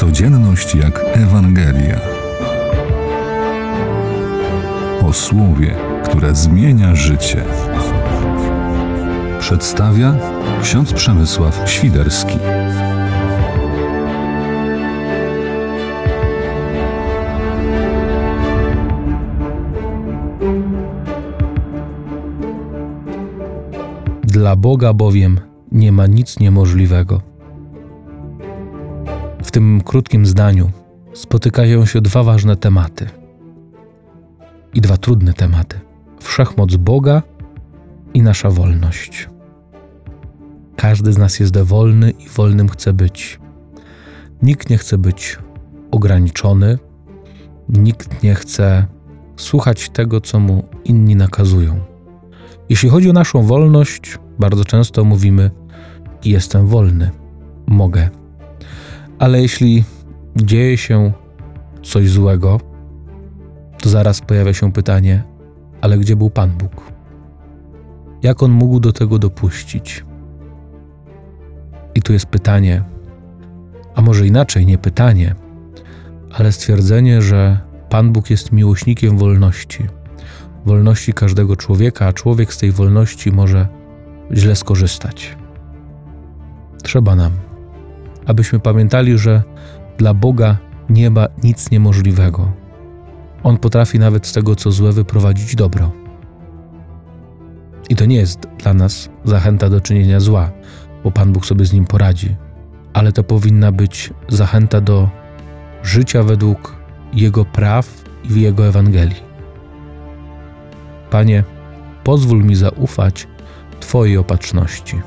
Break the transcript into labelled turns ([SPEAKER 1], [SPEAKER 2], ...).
[SPEAKER 1] Codzienność jak Ewangelia. O słowie, które zmienia życie. Przedstawia ksiądz Przemysław Świderski.
[SPEAKER 2] Dla Boga bowiem nie ma nic niemożliwego. W tym krótkim zdaniu spotykają się dwa ważne tematy i dwa trudne tematy: wszechmoc Boga i nasza wolność. Każdy z nas jest wolny i wolnym chce być. Nikt nie chce być ograniczony, nikt nie chce słuchać tego, co mu inni nakazują. Jeśli chodzi o naszą wolność, bardzo często mówimy: Jestem wolny, mogę. Ale jeśli dzieje się coś złego, to zaraz pojawia się pytanie: Ale gdzie był Pan Bóg? Jak on mógł do tego dopuścić? I tu jest pytanie, a może inaczej, nie pytanie, ale stwierdzenie, że Pan Bóg jest miłośnikiem wolności wolności każdego człowieka, a człowiek z tej wolności może źle skorzystać. Trzeba nam, abyśmy pamiętali, że dla Boga nie ma nic niemożliwego. On potrafi nawet z tego, co złe, wyprowadzić dobro. I to nie jest dla nas zachęta do czynienia zła, bo Pan Bóg sobie z nim poradzi, ale to powinna być zachęta do życia według Jego praw i w Jego Ewangelii. Panie, pozwól mi zaufać Twojej opatrzności.